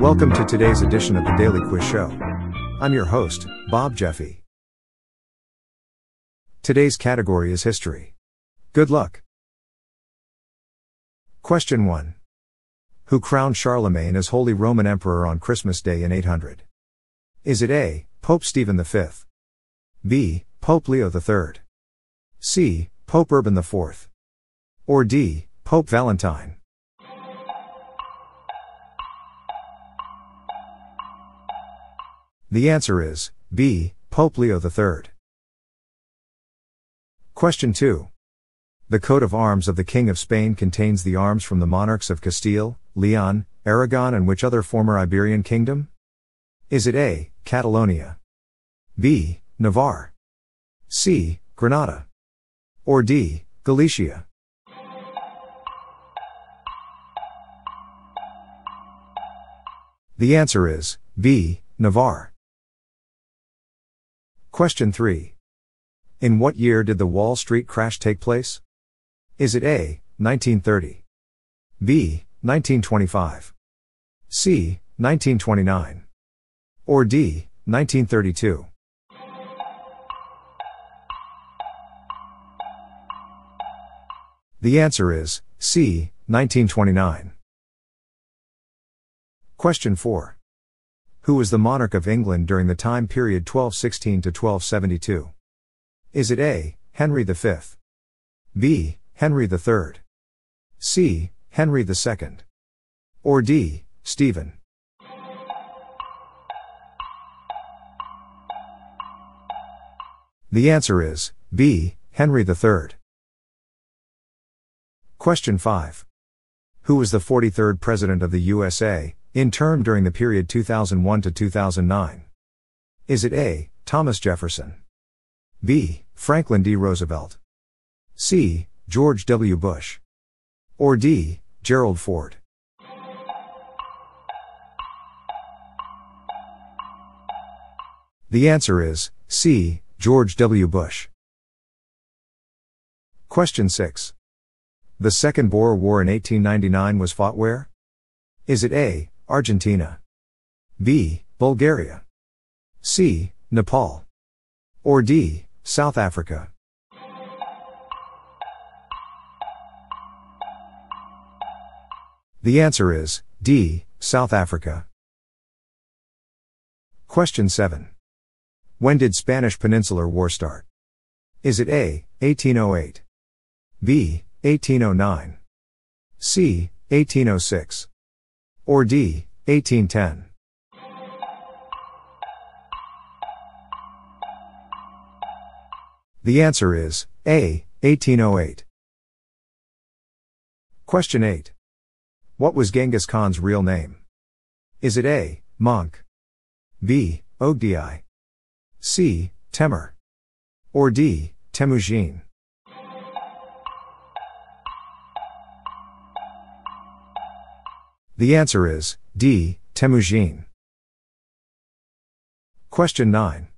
Welcome to today's edition of the Daily Quiz Show. I'm your host, Bob Jeffy. Today's category is history. Good luck. Question 1. Who crowned Charlemagne as Holy Roman Emperor on Christmas Day in 800? Is it A. Pope Stephen V? B. Pope Leo III? C. Pope Urban IV? Or D. Pope Valentine? The answer is B. Pope Leo III. Question 2. The coat of arms of the King of Spain contains the arms from the monarchs of Castile, Leon, Aragon, and which other former Iberian kingdom? Is it A. Catalonia? B. Navarre? C. Granada? Or D. Galicia? The answer is B. Navarre. Question 3. In what year did the Wall Street crash take place? Is it A. 1930? B. 1925? C. 1929? Or D. 1932? The answer is C. 1929. Question 4. Who was the monarch of England during the time period 1216 to 1272? Is it A. Henry V? B. Henry III. C. Henry II. Or D. Stephen. The answer is B. Henry III. Question 5. Who was the 43rd President of the USA, in term during the period 2001 to 2009? Is it A. Thomas Jefferson? B. Franklin D. Roosevelt? C. George W. Bush? Or D. Gerald Ford? The answer is C. George W. Bush. Question 6. The Second Boer War in 1899 was fought where? Is it A. Argentina? B. Bulgaria? C. Nepal? Or D. South Africa? The answer is D. South Africa. Question 7. When did Spanish Peninsular War start? Is it A. 1808? B. 1809? C. 1806? Or D. 1810? The answer is A. 1808. Question 8. What was Genghis Khan's real name? Is it A. Monk? B. Ögedei? C. Temur? Or D. Temujin? The answer is D. Temujin. Question 9.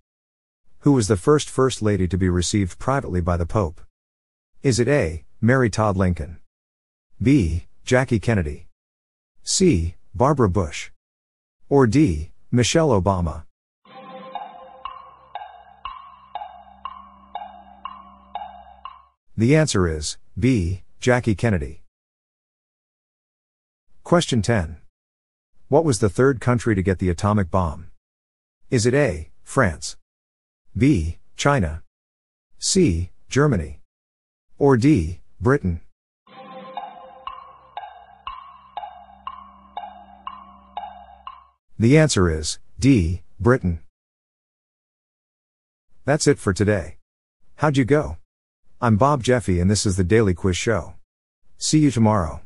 Who was the first First Lady to be received privately by the Pope? Is it A. Mary Todd Lincoln? B. Jackie Kennedy? C. Barbara Bush. Or D. Michelle Obama. The answer is B. Jackie Kennedy. Question 10. What was the third country to get the atomic bomb? Is it A. France? B. China? C. Germany? Or D. Britain? The answer is D, Britain. That's it for today. How'd you go? I'm Bob Jeffy and this is the Daily Quiz Show. See you tomorrow.